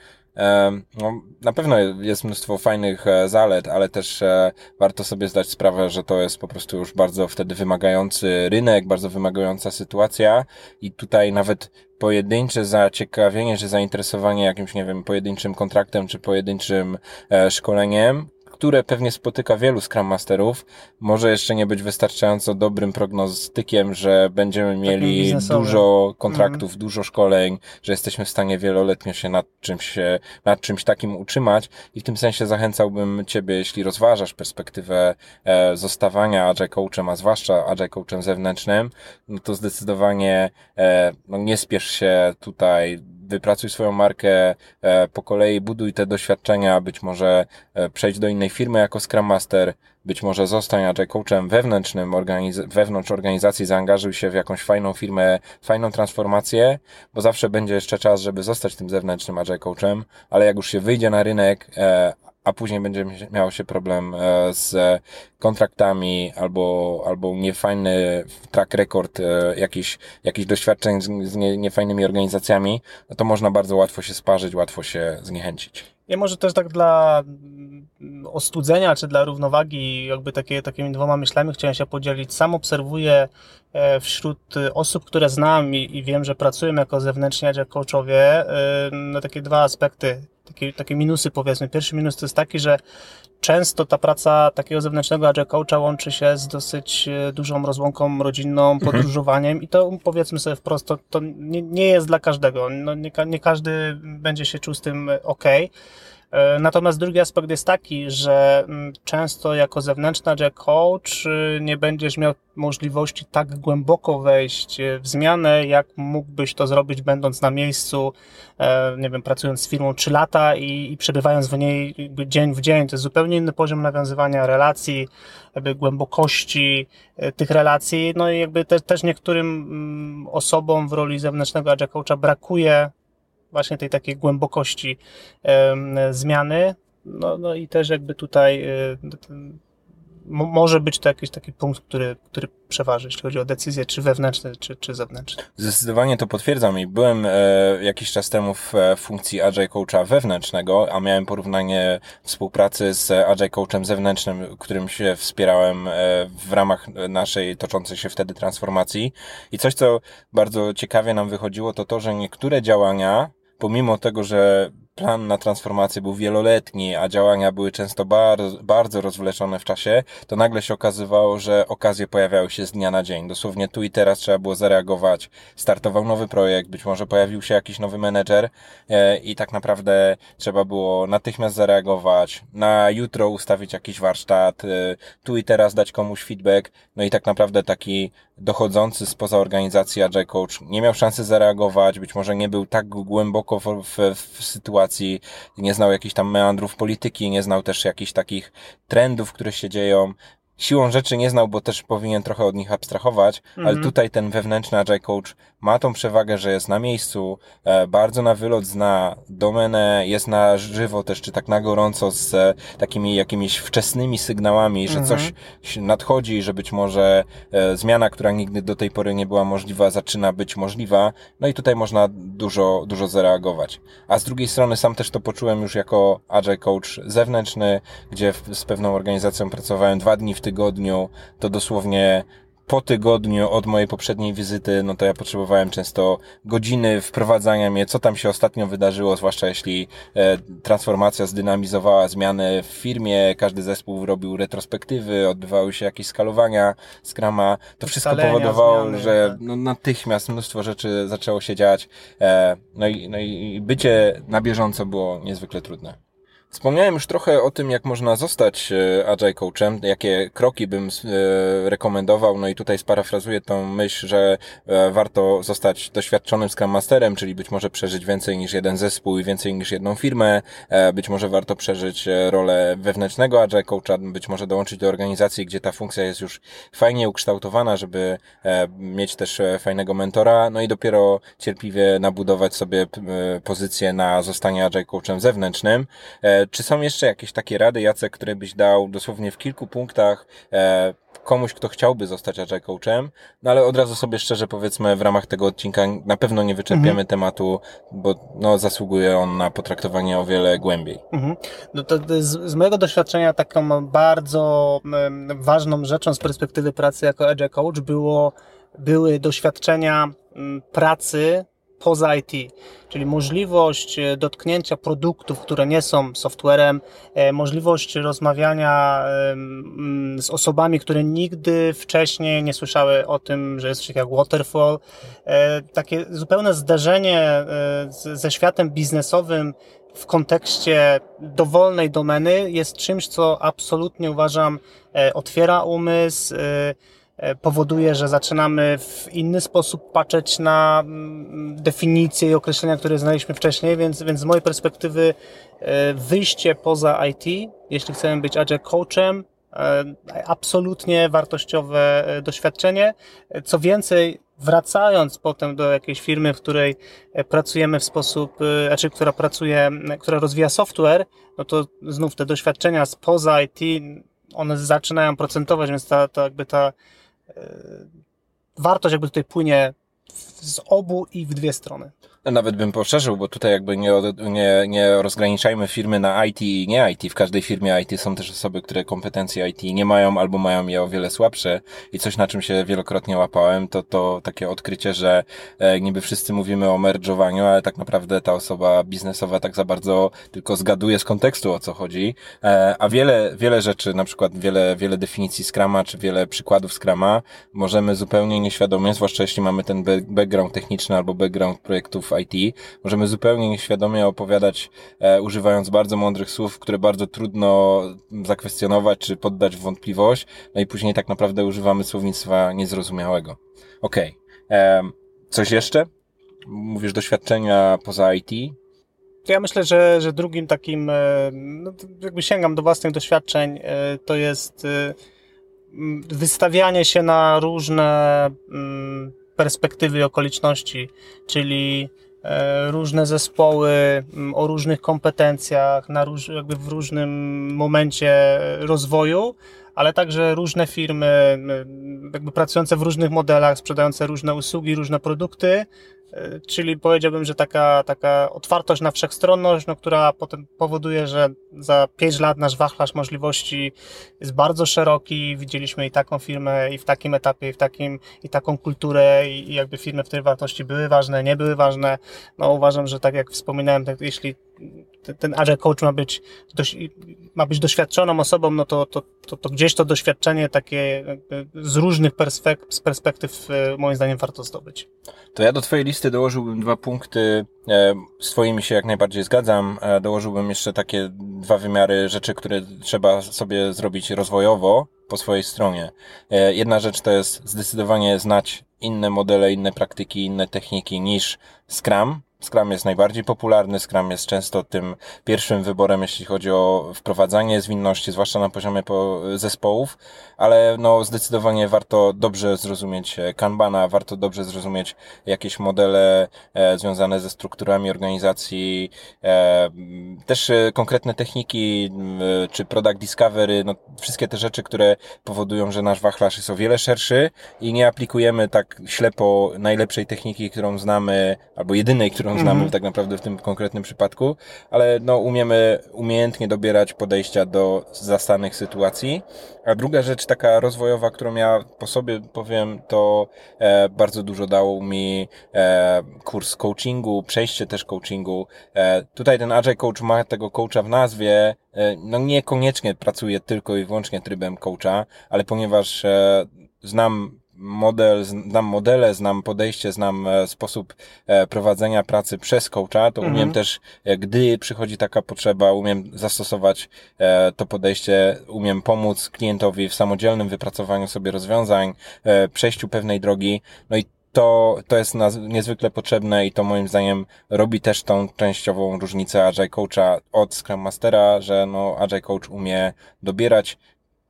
A: no, na pewno jest mnóstwo fajnych e, zalet, ale też e, warto sobie zdać sprawę, że to jest po prostu już bardzo wtedy wymagający rynek, bardzo wymagająca sytuacja. I tutaj nawet pojedyncze zaciekawienie czy zainteresowanie jakimś, nie wiem, pojedynczym kontraktem czy pojedynczym e, szkoleniem które pewnie spotyka wielu Scrum Masterów, może jeszcze nie być wystarczająco dobrym prognostykiem, że będziemy mieli dużo kontraktów, mm. dużo szkoleń, że jesteśmy w stanie wieloletnio się nad czymś, nad czymś takim utrzymać. I w tym sensie zachęcałbym Ciebie, jeśli rozważasz perspektywę e, zostawania Agile Coachem, a zwłaszcza Agile Coachem zewnętrznym, no to zdecydowanie e, no nie spiesz się tutaj wypracuj swoją markę e, po kolei, buduj te doświadczenia, być może e, przejdź do innej firmy jako Scrum Master, być może zostań agile coachem wewnętrznym, organiz- wewnątrz organizacji, zaangażuj się w jakąś fajną firmę, fajną transformację, bo zawsze będzie jeszcze czas, żeby zostać tym zewnętrznym agile coachem, ale jak już się wyjdzie na rynek, e, a później będzie miał się problem e, z kontraktami albo, albo niefajny track record e, jakichś, jakichś doświadczeń z, niefajnymi organizacjami, no to można bardzo łatwo się sparzyć, łatwo się zniechęcić.
B: Ja może też tak dla ostudzenia, czy dla równowagi, jakby takie, takimi dwoma myślami chciałem się podzielić. Sam obserwuję wśród osób, które znam i, i wiem, że pracują jako zewnętrzni agile coachowie, no takie dwa aspekty takie, takie minusy powiedzmy. Pierwszy minus to jest taki, że często ta praca takiego zewnętrznego agile coacha łączy się z dosyć e, dużą rozłąką rodzinną, mhm. podróżowaniem mhm. i to powiedzmy sobie wprost, to, to nie, nie jest dla każdego. No, nie, nie każdy będzie się czuł z tym ok. E, natomiast drugi aspekt jest taki, że mm, często jako zewnętrzny agile coach y, nie będziesz miał możliwości tak głęboko wejść w zmianę, jak mógłbyś to zrobić będąc na miejscu, e, nie wiem, pracując z firmą 3 lata i, i przebywając w niej dzień w dzień. To jest zupełnie inny poziom nawiązywania relacji, jakby głębokości e, tych relacji. No i jakby te, też niektórym mm, osobom w roli zewnętrznego agile coacha brakuje właśnie tej takiej głębokości zmiany. No, no i też jakby tutaj y, może być to jakiś taki punkt, który, który przeważy, jeśli chodzi o decyzje, czy wewnętrzne, czy, czy zewnętrzne.
A: Zdecydowanie to potwierdzam i byłem e, jakiś czas temu w e, funkcji Agile Coacha wewnętrznego, a miałem porównanie współpracy z Agile Coachem zewnętrznym, którym się wspierałem e, w ramach naszej toczącej się wtedy transformacji. I coś, co bardzo ciekawie nam wychodziło, to to, że niektóre działania pomimo tego, że plan na transformację był wieloletni, a działania były często bardzo, bardzo rozwleczone w czasie, to nagle się okazywało, że okazje pojawiały się z dnia na dzień. Dosłownie tu i teraz trzeba było zareagować. Startował nowy projekt, być może pojawił się jakiś nowy menedżer e, i tak naprawdę trzeba było natychmiast zareagować, na jutro ustawić jakiś warsztat, e, tu i teraz dać komuś feedback, no i tak naprawdę taki dochodzący spoza organizacji Agile Coach nie miał szansy zareagować, być może nie był tak głęboko w, w, w sytuacji, nie znał jakichś tam meandrów polityki, nie znał też jakichś takich trendów, które się dzieją, siłą rzeczy nie znał, bo też powinien trochę od nich abstrahować, ale mhm. tutaj ten wewnętrzny Agile Coach ma tą przewagę, że jest na miejscu, e, bardzo na wylot zna domenę, jest na żywo też, czy tak na gorąco z e, takimi jakimiś wczesnymi sygnałami, że mhm. coś nadchodzi, że być może e, zmiana, która nigdy do tej pory nie była możliwa, zaczyna być możliwa, no i tutaj można dużo, dużo zareagować. A z drugiej strony sam też to poczułem już jako Agile Coach zewnętrzny, gdzie z pewną organizacją pracowałem dwa dni w tygodniu, to dosłownie po tygodniu od mojej poprzedniej wizyty, no to ja potrzebowałem często godziny wprowadzania mnie, co tam się ostatnio wydarzyło, zwłaszcza jeśli e, transformacja zdynamizowała zmiany w firmie, każdy zespół robił retrospektywy, odbywały się jakieś skalowania Scrama. To wszystko powodowało, zmiany, że tak. no, natychmiast mnóstwo rzeczy zaczęło się dziać. E, no, i, no i bycie na bieżąco było niezwykle trudne. Wspomniałem już trochę o tym, jak można zostać e, Agile Coachem, jakie kroki bym e, rekomendował, no i tutaj sparafrazuję tą myśl, że e, warto zostać doświadczonym Scrum Masterem, czyli być może przeżyć więcej niż jeden zespół i więcej niż jedną firmę, być może warto przeżyć rolę wewnętrznego Agile Coacha, być może dołączyć do organizacji, gdzie ta funkcja jest już fajnie ukształtowana, żeby mieć też fajnego mentora, no i dopiero cierpliwie nabudować sobie pozycję na zostanie Agile Coachem zewnętrznym. Czy są jeszcze jakieś takie rady, Jacek, które byś dał dosłownie w kilku punktach e, komuś, kto chciałby zostać agile coachem? No ale od razu sobie szczerze powiedzmy, w ramach tego odcinka na pewno nie wyczerpiemy mhm. tematu, bo no, zasługuje on na potraktowanie o wiele głębiej. Mhm.
B: No to z, z mojego doświadczenia taką bardzo um, ważną rzeczą z perspektywy pracy jako agile coach było, były doświadczenia um, pracy poza IT, czyli możliwość e, dotknięcia produktów, które nie są softwarem, e, możliwość rozmawiania z osobami, które nigdy wcześniej nie słyszały o tym, że jest coś jak waterfall, e, takie zupełne zderzenie ze światem biznesowym w kontekście dowolnej domeny jest czymś, co absolutnie uważam otwiera umysł, powoduje, że zaczynamy w inny sposób patrzeć na mm, definicje i określenia, które znaliśmy wcześniej, więc, więc z mojej perspektywy e, wyjście poza IT, jeśli chcemy być agile coachem, e, absolutnie wartościowe doświadczenie. Co więcej, wracając potem do jakiejś firmy, w której pracujemy w sposób, znaczy, która pracuje, która rozwija software, no to znów te doświadczenia spoza IT, one zaczynają procentować, więc ta, ta jakby ta wartość jakby tutaj płynie z obu i w dwie strony.
A: Nawet bym poszerzył, bo tutaj jakby nie, nie, nie rozgraniczajmy firmy na IT i nie IT. W każdej firmie IT są też osoby, które kompetencje IT nie mają albo mają je o wiele słabsze i coś na czym się wielokrotnie łapałem, to to takie odkrycie, że e, niby wszyscy mówimy o merge'owaniu, ale tak naprawdę ta osoba biznesowa tak za bardzo tylko zgaduje z kontekstu o co chodzi, e, a wiele, wiele rzeczy, na przykład wiele, wiele definicji Scrama, czy wiele przykładów Scrama możemy zupełnie nieświadomie, zwłaszcza jeśli mamy ten background techniczny albo background projektów IT. Możemy zupełnie nieświadomie opowiadać, e, używając bardzo mądrych słów, które bardzo trudno zakwestionować czy poddać w wątpliwość, no i później tak naprawdę używamy słownictwa niezrozumiałego. Okej. Okay. Coś jeszcze? Mówisz doświadczenia poza IT?
B: Ja myślę, że, że drugim takim, e, no, jakby sięgam do własnych doświadczeń, e, to jest e, wystawianie się na różne mm, perspektywy i okoliczności, czyli różne zespoły o różnych kompetencjach, na róż, jakby w różnym momencie rozwoju, ale także różne firmy, jakby pracujące w różnych modelach, sprzedające różne usługi, różne produkty, E, czyli powiedziałbym, że taka, taka otwartość na wszechstronność, no, która potem powoduje, że za 5 lat nasz wachlarz możliwości jest bardzo szeroki. Widzieliśmy i taką firmę, i w takim etapie, i w takim, i taką kulturę, i, jakby firmy, w której wartości były ważne, nie były ważne. No uważam, że tak jak wspominałem, tak, jeśli ten agile coach ma być, ma być doświadczoną osobą, no to, to, to, to gdzieś to doświadczenie takie z różnych perspektyw, perspektyw moim zdaniem warto zdobyć.
A: To ja do Twojej listy dołożyłbym dwa punkty, e, z Twoimi się jak najbardziej zgadzam. E, dołożyłbym jeszcze takie dwa wymiary rzeczy, które trzeba sobie zrobić rozwojowo po swojej stronie. E, jedna rzecz to jest zdecydowanie znać inne modele, inne praktyki, inne techniki niż Scrum, Scrum jest najbardziej popularny, Scrum jest często tym pierwszym wyborem, jeśli chodzi o wprowadzanie zwinności, zwłaszcza na poziomie zespołów, ale no zdecydowanie warto dobrze zrozumieć e, Kanbana, warto dobrze zrozumieć jakieś modele e, związane ze strukturami organizacji, e, też konkretne techniki, czy product discovery, no wszystkie te rzeczy, które powodują, że nasz wachlarz jest o wiele szerszy i nie aplikujemy tak ślepo najlepszej techniki, którą znamy, albo jedynej, którą którą znamy mm -hmm. tak naprawdę w tym konkretnym przypadku, ale no umiemy umiejętnie dobierać podejścia do zastanych sytuacji. A druga rzecz taka rozwojowa, którą ja po sobie powiem, to e, bardzo dużo dało mi e, kurs coachingu, przejście też coachingu. E, tutaj ten Agile Coach ma tego coacha w nazwie, e, no niekoniecznie pracuje tylko i wyłącznie trybem coacha, ale ponieważ e, znam model, znam modele, znam podejście, znam e, sposób e, prowadzenia pracy przez coacha, to mhm. umiem też, e, gdy przychodzi taka potrzeba, umiem zastosować to podejście, umiem pomóc klientowi w samodzielnym wypracowaniu sobie rozwiązań, przejściu pewnej drogi, no i to, to jest niezwykle potrzebne i to moim zdaniem robi też tą częściową różnicę Agile Coacha od Scrum Mastera, że no Agile Coach umie dobierać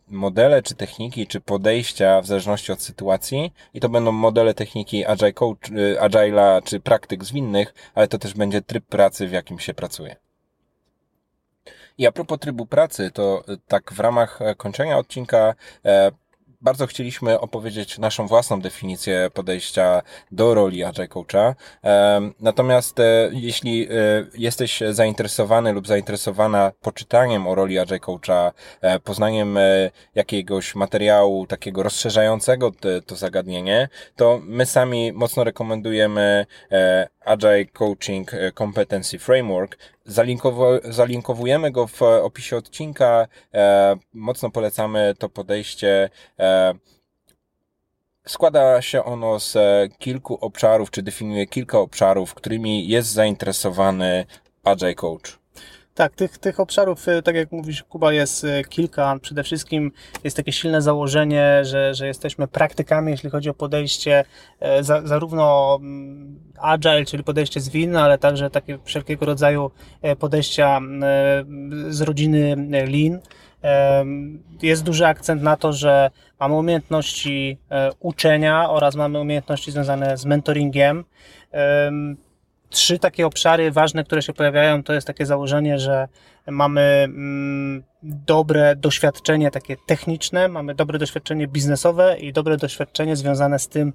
A: modele, czy techniki, czy podejścia w zależności od sytuacji i to będą modele techniki Agile Coach, y, Agile'a, czy praktyk zwinnych, ale to też będzie tryb pracy, w jakim się pracuje. I a propos trybu pracy, to y, tak w ramach e, kończenia odcinka e, bardzo chcieliśmy opowiedzieć naszą własną definicję podejścia do roli Agile Coacha. Natomiast e, jeśli e, jesteś zainteresowany lub zainteresowana poczytaniem o roli Agile Coacha, e, poznaniem jakiegoś materiału takiego rozszerzającego to zagadnienie, to my sami mocno rekomendujemy Agile Coaching Competency Framework. zalinkowujemy go w opisie odcinka. E, mocno polecamy to podejście. E, składa się ono z kilku obszarów, czy definiuje kilka obszarów, którymi jest zainteresowany Agile Coach.
B: Tak, tych, tych obszarów, y, tak jak mówisz, Kuba, jest y, kilka. Przede wszystkim jest takie silne założenie, że, że jesteśmy praktykami, jeśli chodzi o podejście e, za, zarówno mm, agile, czyli podejście zwinne, ale także takie wszelkiego rodzaju podejścia z rodziny lean. Jest duży akcent na to, że mamy umiejętności uczenia oraz mamy umiejętności związane z mentoringiem trzy takie obszary ważne, które się pojawiają, to jest takie założenie, że mamy mm, dobre doświadczenie takie techniczne, mamy dobre doświadczenie biznesowe i dobre doświadczenie związane z tym,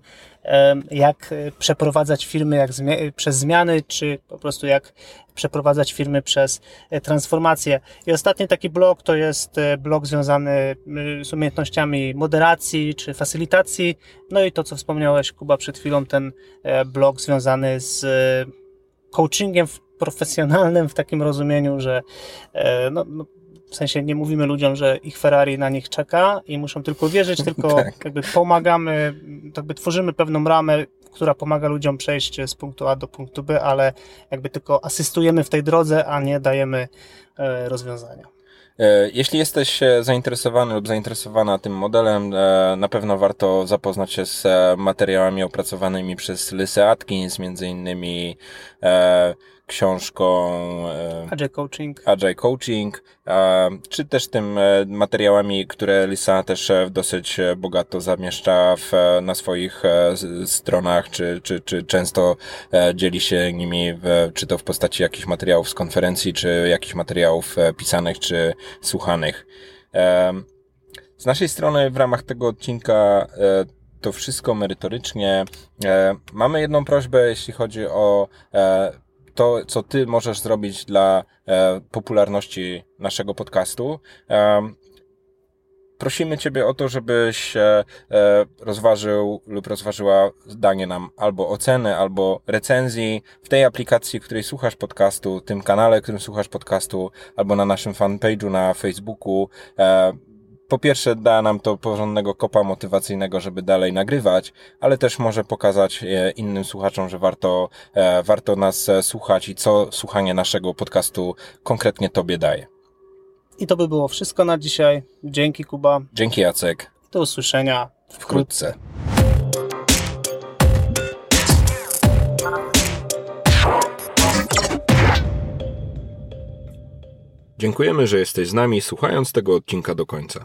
B: jak przeprowadzać firmy jak przez zmiany, czy po prostu jak przeprowadzać firmy przez e, transformację. I ostatni taki blok to jest e, blok związany z umiejętnościami moderacji czy facylitacji. No i to, co wspomniałeś, Kuba, przed chwilą, ten e, blok związany z coachingiem profesjonalnym w takim rozumieniu, że e, no, no, w sensie nie mówimy ludziom, że ich Ferrari na nich czeka i muszą tylko wierzyć, tylko tak. jakby pomagamy, jakby tworzymy pewną ramę, która pomaga ludziom przejść z punktu A do punktu B, ale jakby tylko asystujemy w tej drodze, a nie dajemy e, rozwiązania.
A: E, jeśli jesteś zainteresowany lub zainteresowana tym modelem, na pewno warto zapoznać się z materiałami opracowanymi przez Lysę Atkins, między innymi książką
B: Agile Coaching,
A: Agile Coaching czy też tym materiałami, które Lisa też dosyć bogato zamieszcza w, na swoich stronach, czy, czy, czy często dzieli się nimi, w, czy to w postaci jakichś materiałów z konferencji, czy jakichś materiałów pisanych, czy słuchanych. Z naszej strony w ramach tego odcinka to wszystko merytorycznie. Mamy jedną prośbę, jeśli chodzi o to, co ty możesz zrobić dla e, popularności naszego podcastu. E, prosimy Ciebie o to, żebyś e, rozważył lub rozważyła danie nam albo oceny, albo recenzji w tej aplikacji, w której słuchasz podcastu, tym kanale, w którym słuchasz podcastu, albo na naszym fanpage'u na Facebooku. Po pierwsze da nam to porządnego kopa motywacyjnego, żeby dalej nagrywać, ale też może pokazać e, innym słuchaczom, że warto, e, warto nas e, słuchać i co słuchanie naszego podcastu konkretnie Tobie daje.
B: I to by było wszystko na dzisiaj. Dzięki Kuba.
A: Dzięki Jacek.
B: Do usłyszenia
A: wkrótce. Dziękujemy, że jesteś z nami słuchając tego odcinka do końca.